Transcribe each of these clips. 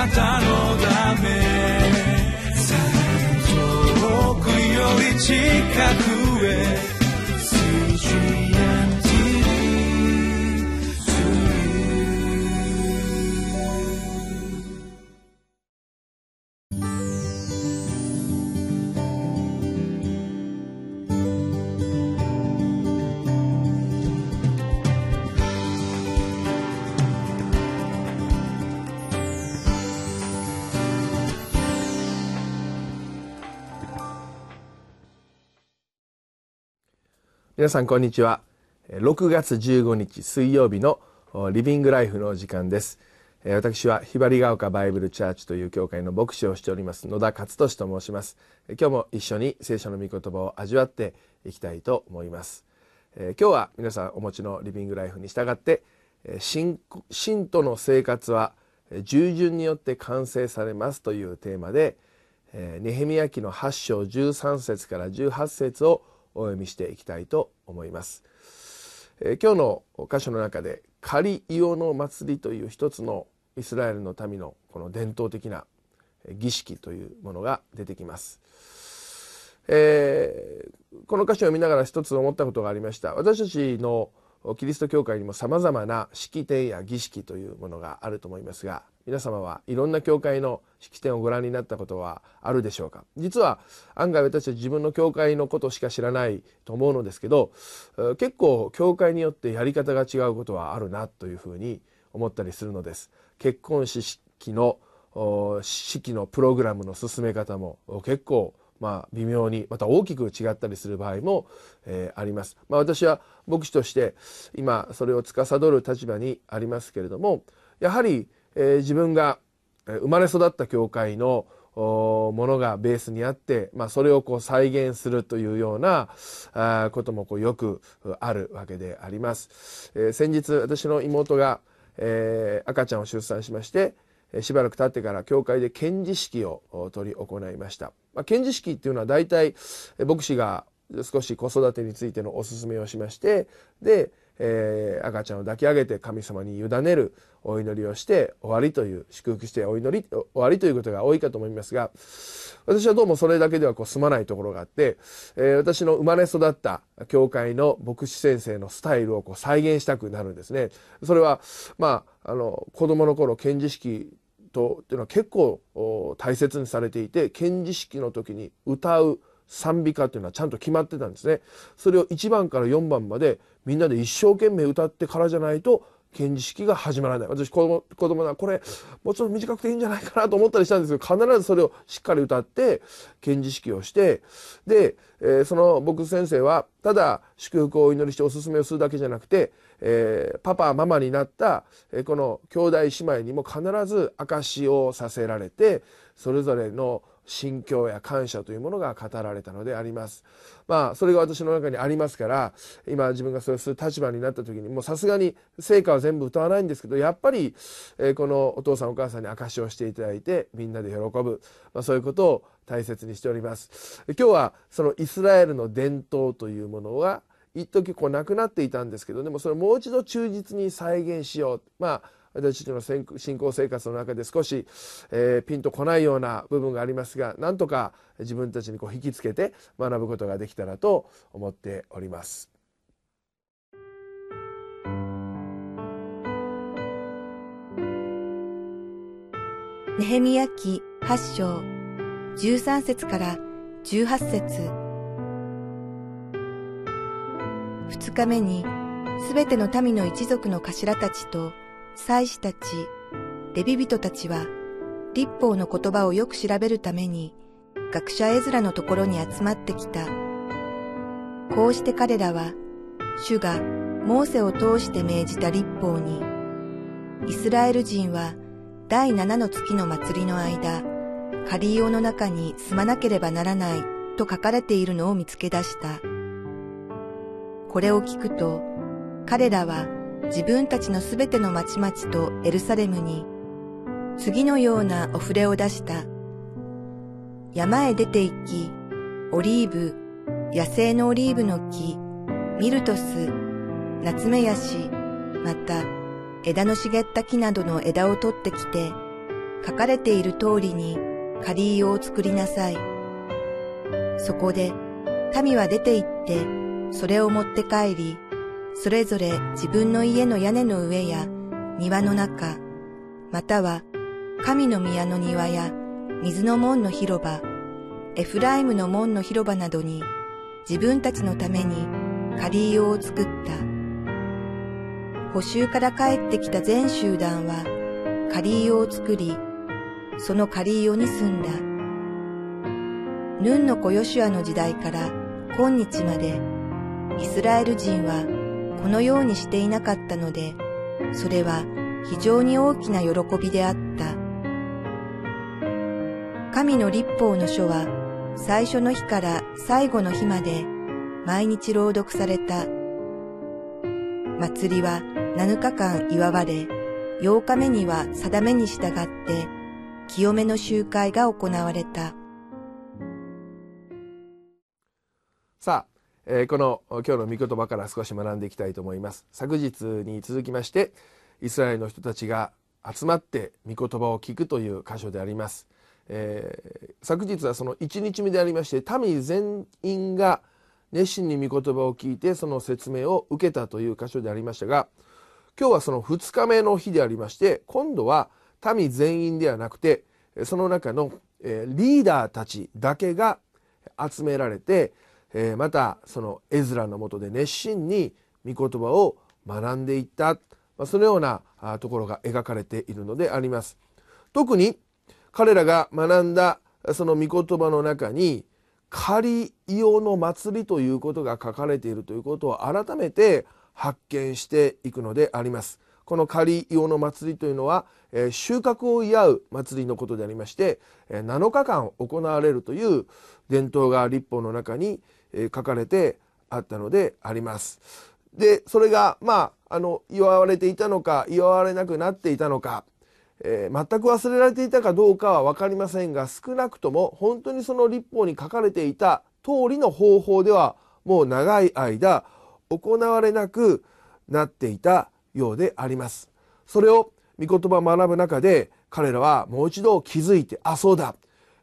なたのため。遠くより近く。皆さんこんにちは。6月15日水曜日のリビングライフの時間です。私はひばりが丘バイブルチャーチという教会の牧師をしております野田勝利と申します。今日も一緒に聖書の御言葉を味わっていきたいと思います。今日は皆さんお持ちのリビングライフに従って信徒の生活は従順によって完成されますというテーマでネヘミヤ記の8章13節から18節をお読みしていきたいと思います。えー、今日の箇所の中でカリイオの祭りという一つのイスラエルの民のこの伝統的な儀式というものが出てきます。えー、この箇所を見ながら一つ思ったことがありました。私たちのキリスト教会にもさまざまな式典や儀式というものがあると思いますが皆様はいろんな教会の式典をご覧になったことはあるでしょうか？実は案外私たち自分の教会のことしか知らないと思うのですけど結構教会によってやり方が違うことはあるなというふうに思ったりするのです結婚式の式のプログラムの進め方も結構まあ、微妙にまた大きく違ったりする場合も、えー、あります。まあ、私は牧師として今それを司る立場にありますけれどもやはりえー、自分が生まれ育った教会のものがベースにあって、まあ、それをこう再現するというようなあこともこうよくあるわけであります。えー、先日私の妹が、えー、赤ちゃんを出産しましてしばらく経ってから教会で献辞式を執り行いました。まあ、献辞式っていうのは大体牧師が少し子育てについてのお勧めをしましてでえー、赤ちゃんを抱き上げて神様に委ねるお祈りをして終わりという祝福してお祈り終わりということが多いかと思いますが私はどうもそれだけではこう済まないところがあって、えー、私の生まれ育った教会の牧師先生のスタイルをこう再現したくなるんですね。それはまああの子供の頃献辞式とっていうのは結構大切にされていて献辞式の時に歌う賛美歌っていうのはちゃんと決まってたんですね。それを1番から4番までみんなで一生懸命歌ってからじゃないと検事式が始まらない私子供子供はこれもうちょっと短くていいんじゃないかなと思ったりしたんですけど必ずそれをしっかり歌って検事式をしてで、えー、その僕先生はただ祝福をお祈りしてお勧めをするだけじゃなくて、えー、パパママになった、えー、この兄弟姉妹にも必ず証しをさせられてそれぞれの心境や感謝というものが語られたのであります。まあそれが私の中にありますから今自分がそれをする立場になった時にもうさすがに成果は全部歌わないんですけどやっぱり、えー、このお父さんお母さんに証しをしていただいてみんなで喜ぶ、まあ、そういうことを大切にしております。今日はそのイスラエルの伝統というものは一時こうなくなっていたんですけどでもそれをもう一度忠実に再現しようまあ私たちの信仰生活の中で少し、えー、ピンとこないような部分がありますがなんとか自分たちにこう引きつけて学ぶことができたらと思っております。ネヘミヤ記8章13節から18節2日目にすべての民の一族の頭たちと祭司たち、レビ人たちは、立法の言葉をよく調べるために、学者エズラのところに集まってきた。こうして彼らは、主がモーセを通して命じた立法に、イスラエル人は第七の月の祭りの間、カリオの中に住まなければならないと書かれているのを見つけ出した。これを聞くと、彼らは自分たちのすべての町々とエルサレムに次のようなお触れを出した。山へ出て行き、オリーブ、野生のオリーブの木、ミルトス、ナツメヤシ、また枝の茂った木などの枝を取ってきて、書かれている通りにカリーを作りなさい。そこで民は出て行ってそれを持って帰り、それぞれ自分の家の屋根の上や庭の中、または神の宮の庭や水の門の広場、エフライムの門の広場などに自分たちのためにカリーを作った。補修から帰ってきた全集団はカリーを作り、そのカリオに住んだ。ヌンの子ヨシュアの時代から今日まで、イスラエル人はこのようにしていなかったので、それは非常に大きな喜びであった。神の立法の書は最初の日から最後の日まで毎日朗読された。祭りは7日間祝われ、8日目には定めに従って清めの集会が行われた。えー、この今日の御言葉から少し学んでいきたいと思います。昨日に続きまして、イスラエルの人たちが集まって御言葉を聞くという箇所であります。えー、昨日はその1日目でありまして民全員が熱心に御言葉を聞いてその説明を受けたという箇所でありましたが今日はその2日目の日でありまして今度は民全員ではなくてその中のリーダーたちだけが集められてまたそのエズラのもとで熱心に御言葉を学んでいったそのようなところが描かれているのであります。特に彼らが学んだその御言葉の中に仮用の祭りということが書かれているということを改めて発見していくのであります。この仮用の祭りというのは収穫を祝う祭りのことでありまして7日間行われるという伝統が立法の中にえ書かれてあったのであります。でそれがまああの祝われていたのか祝われなくなっていたのかえー、全く忘れられていたかどうかは分かりませんが少なくとも本当にその立法に書かれていた通りの方法ではもう長い間行われなくなっていたようであります。それを御言葉を学ぶ中で彼らはもう一度気づいてあそうだ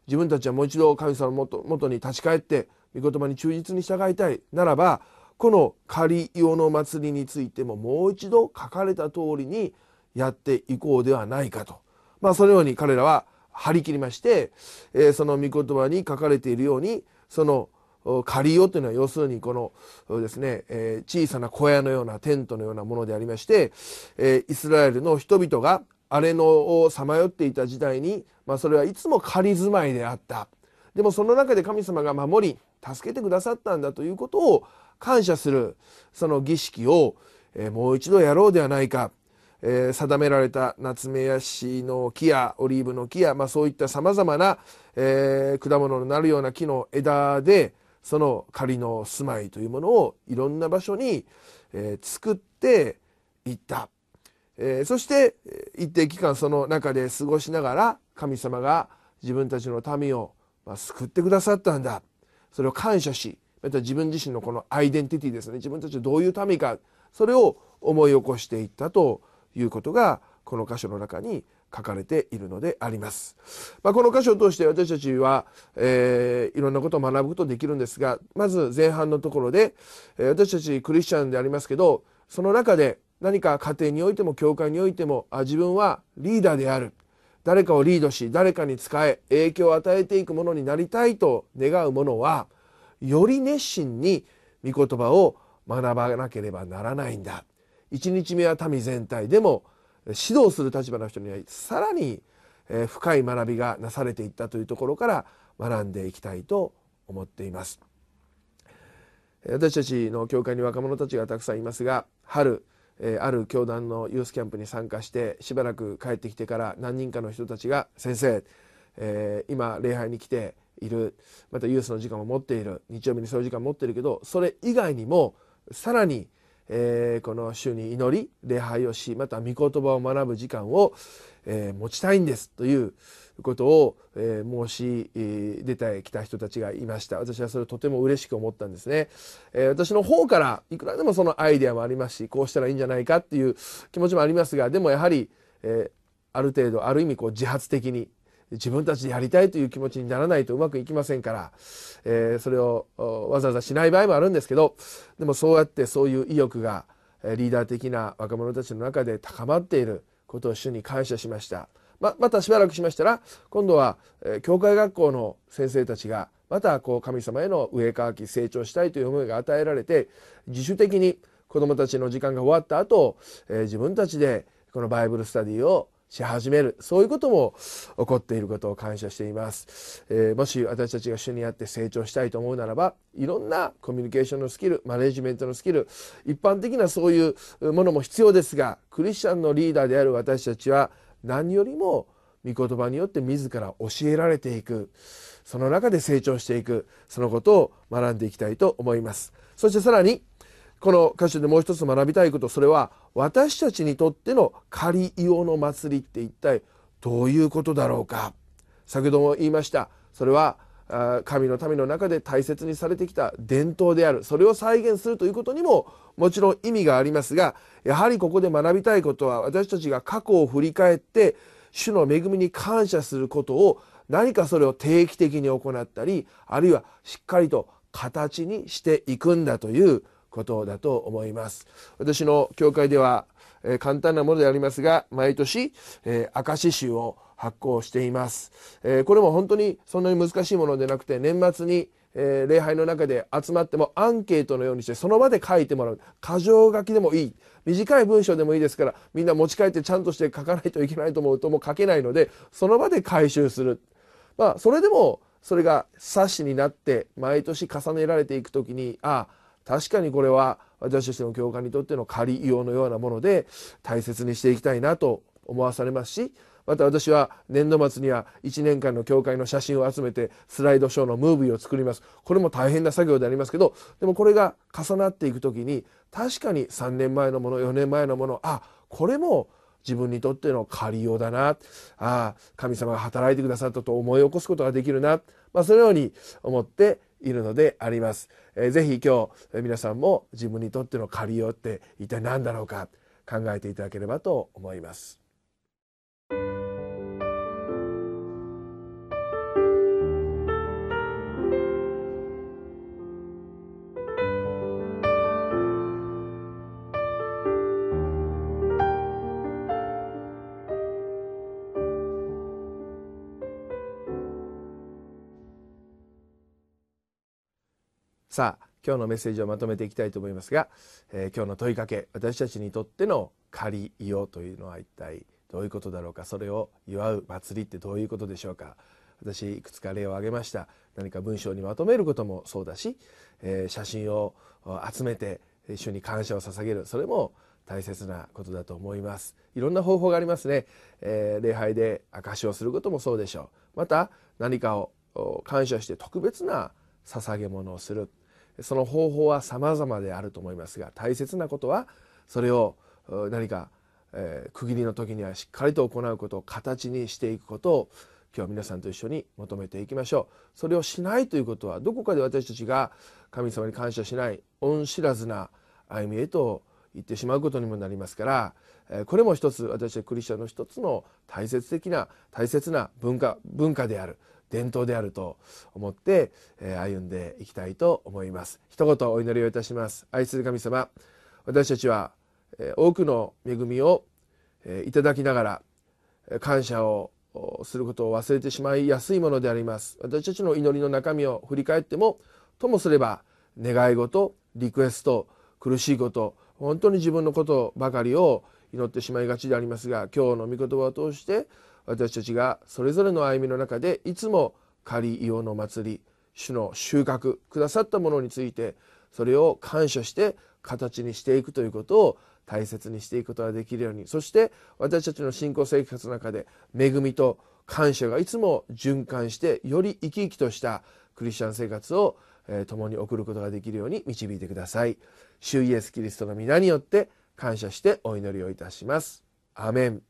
自分たちはもう一度神様のもとに立ち返って御言葉に忠実に従いたいならばこの仮用の祭りについてももう一度書かれた通りにやっていこうではないかと、まあ、そのように彼らは張り切りまして、えー、その御言葉に書かれているようにその仮用というのは要するにこのですね、えー、小さな小屋のようなテントのようなものでありまして、えー、イスラエルの人々が荒れ野をさまよっていた時代に、まあ、それはいつも仮住まいであった。でもその中で神様が守り助けてくださったんだということを感謝するその儀式を、えー、もう一度やろうではないかえー、定められたナツメヤシの木やオリーブの木や、まあ、そういったさまざまな、えー、果物になるような木の枝でその仮の住まいというものをいろんな場所に、え、作っていった、え、そして一定期間その中で過ごしながら神様が自分たちの民を、まあ、救ってくださったんだ。それを感謝しまた自分自身のこのアイデンティティですね自分たちはどういう民かそれを思い起こしていったということがこの箇所の中に書かれているのであります。まあ、この箇所を通して私たちは、えー、いろんなことを学ぶことできるんですがまず前半のところで、えー、私たちクリスチャンでありますけどその中で何か家庭においても教会においてもあ自分はリーダーである誰かをリードし誰かに仕え影響を与えていくものになりたいと願う者はより熱心に御言葉を学ばなければならないんだ。1日目は民全体でも指導する立場の人にはさらに深い学びがなされていったというところから学んでいきたいと思っています。私たちの教会に若者たちがたくさんいますが春えある教団のユースキャンプに参加してしばらく帰ってきてから何人かの人たちが「先生、えー、今礼拝に来ている。またユースの時間も持っている。日曜日にそういう時間持ってるけどそれ以外にもさらにえー、この主に祈り礼拝をしまた御言葉を学ぶ時間を、えー、持ちたいんですということを、えー、申し出てきた人たちがいました。私はそれをとても嬉しく思ったんですね、えー、私の方からいくらでもそのアイデアもありますしこうしたらいいんじゃないかっていう気持ちもありますがでもやはり、えある程度ある意味こう自発的に自分たちでやりたいという気持ちにならないとうまくいきませんから、えー、それをわざわざしない場合もあるんですけどでもそうやってそういう意欲がリーダー的な若者たちの中で高まっていることを主に感謝しました。ままたしばらくしましたら今度は、え、教会学校の先生たちがまたこう神様への上かき成長したいという思いが与えられて自主的に子どもたちの時間が終わった後、えー、自分たちでこのバイブルスタディをし始める。そういうことも起こっていることを感謝しています、えー、もし私たちが主にあって成長したいと思うならばいろんなコミュニケーションのスキルマネジメントのスキル一般的なそういうものも必要ですがクリスチャンのリーダーである私たちは何よりも御言葉によって自ら教えられていく。その中で成長していく。そのことを学んでいきたいと思います。そしてさらにこの箇所でもう一つ学びたいことそれは私たちにとっての仮イオの祭りって一体どういうことだろうか。先ほども言いました。それは神の民の中で大切にされてきた伝統である。それを再現するということにももちろん意味がありますがやはりここで学びたいことは私たちが過去を振り返って主の恵みに感謝することを何かそれを定期的に行ったりあるいはしっかりと形にしていくんだということだと思います。私の教会では、えー、簡単なものでありますが毎年、えー、証集を発行しています、えー、これも本当にそんなに難しいものでなくて年末にえ、礼拝の中で集まってもアンケートのようにしてその場で書いてもらう。箇条書きでもいい。短い文章でもいいですからみんな持ち帰ってちゃんとして書かないといけないと思うともう書けないのでその場で回収する。まあそれでもそれが冊子になって毎年重ねられていく時にああ確かにこれは私たちの教会にとっての仮用のようなもので大切にしていきたいなと思わされますしまた私は年度末には1年間の教会の写真を集めてスライドショーのムービーを作ります。これも大変な作業でありますけどでもこれが重なっていく時に確かに3年前のもの4年前のものあこれも自分にとっての借りようだな。あ神様が働いてくださったと思い起こすことができるな、まあ、そのように思っているのであります。えー、ぜひ今日皆さんも自分にとっての借りようって一体何だろうか考えていただければと思います。さあ今日のメッセージをまとめていきたいと思いますが、えー、今日の問いかけ私たちにとっての仮利用というのは一体どういうことだろうか？それを祝う祭りってどういうことでしょうか？私いくつか例を挙げました。何か文章にまとめることもそうだし、えー、写真を集めて一緒に感謝を捧げる。それも大切なことだと思います。いろんな方法がありますね、えー、礼拝で証しをすることもそうでしょう。また何かを感謝して特別な捧げ物をする。その方法は様々であると思いますが大切なことはそれを何か、えー、区切りの時にはしっかりと行うことを形にしていくことを今日皆さんと一緒に求めていきましょう。それをしないということはどこかで私たちが神様に感謝しない恩知らずな歩みへと言ってしまうことにもなりますからこれも一つ私たちクリスチャンの一つの大切的な大切な文化文化である。伝統であると思って歩んでいきたいと思います。一言お祈りをいたします。愛する神様私たちは多くの恵みをいただきながら感謝をすることを忘れてしまいやすいものであります。私たちの祈りの中身を振り返ってもともすれば願い事リクエスト苦しいこと本当に自分のことばかりを祈ってしまいがちでありますが今日の御言葉を通して私たちがそれぞれの歩みの中でいつも仮硫黄の祭り主の収穫くださったものについてそれを感謝して形にしていくということを大切にしていくことができるようにそして私たちの信仰生活の中で恵みと感謝がいつも循環してより生き生きとしたクリスチャン生活を、共に送ることができるように導いてください。主イエスキリストの皆によって感謝してお祈りをいたします。アメン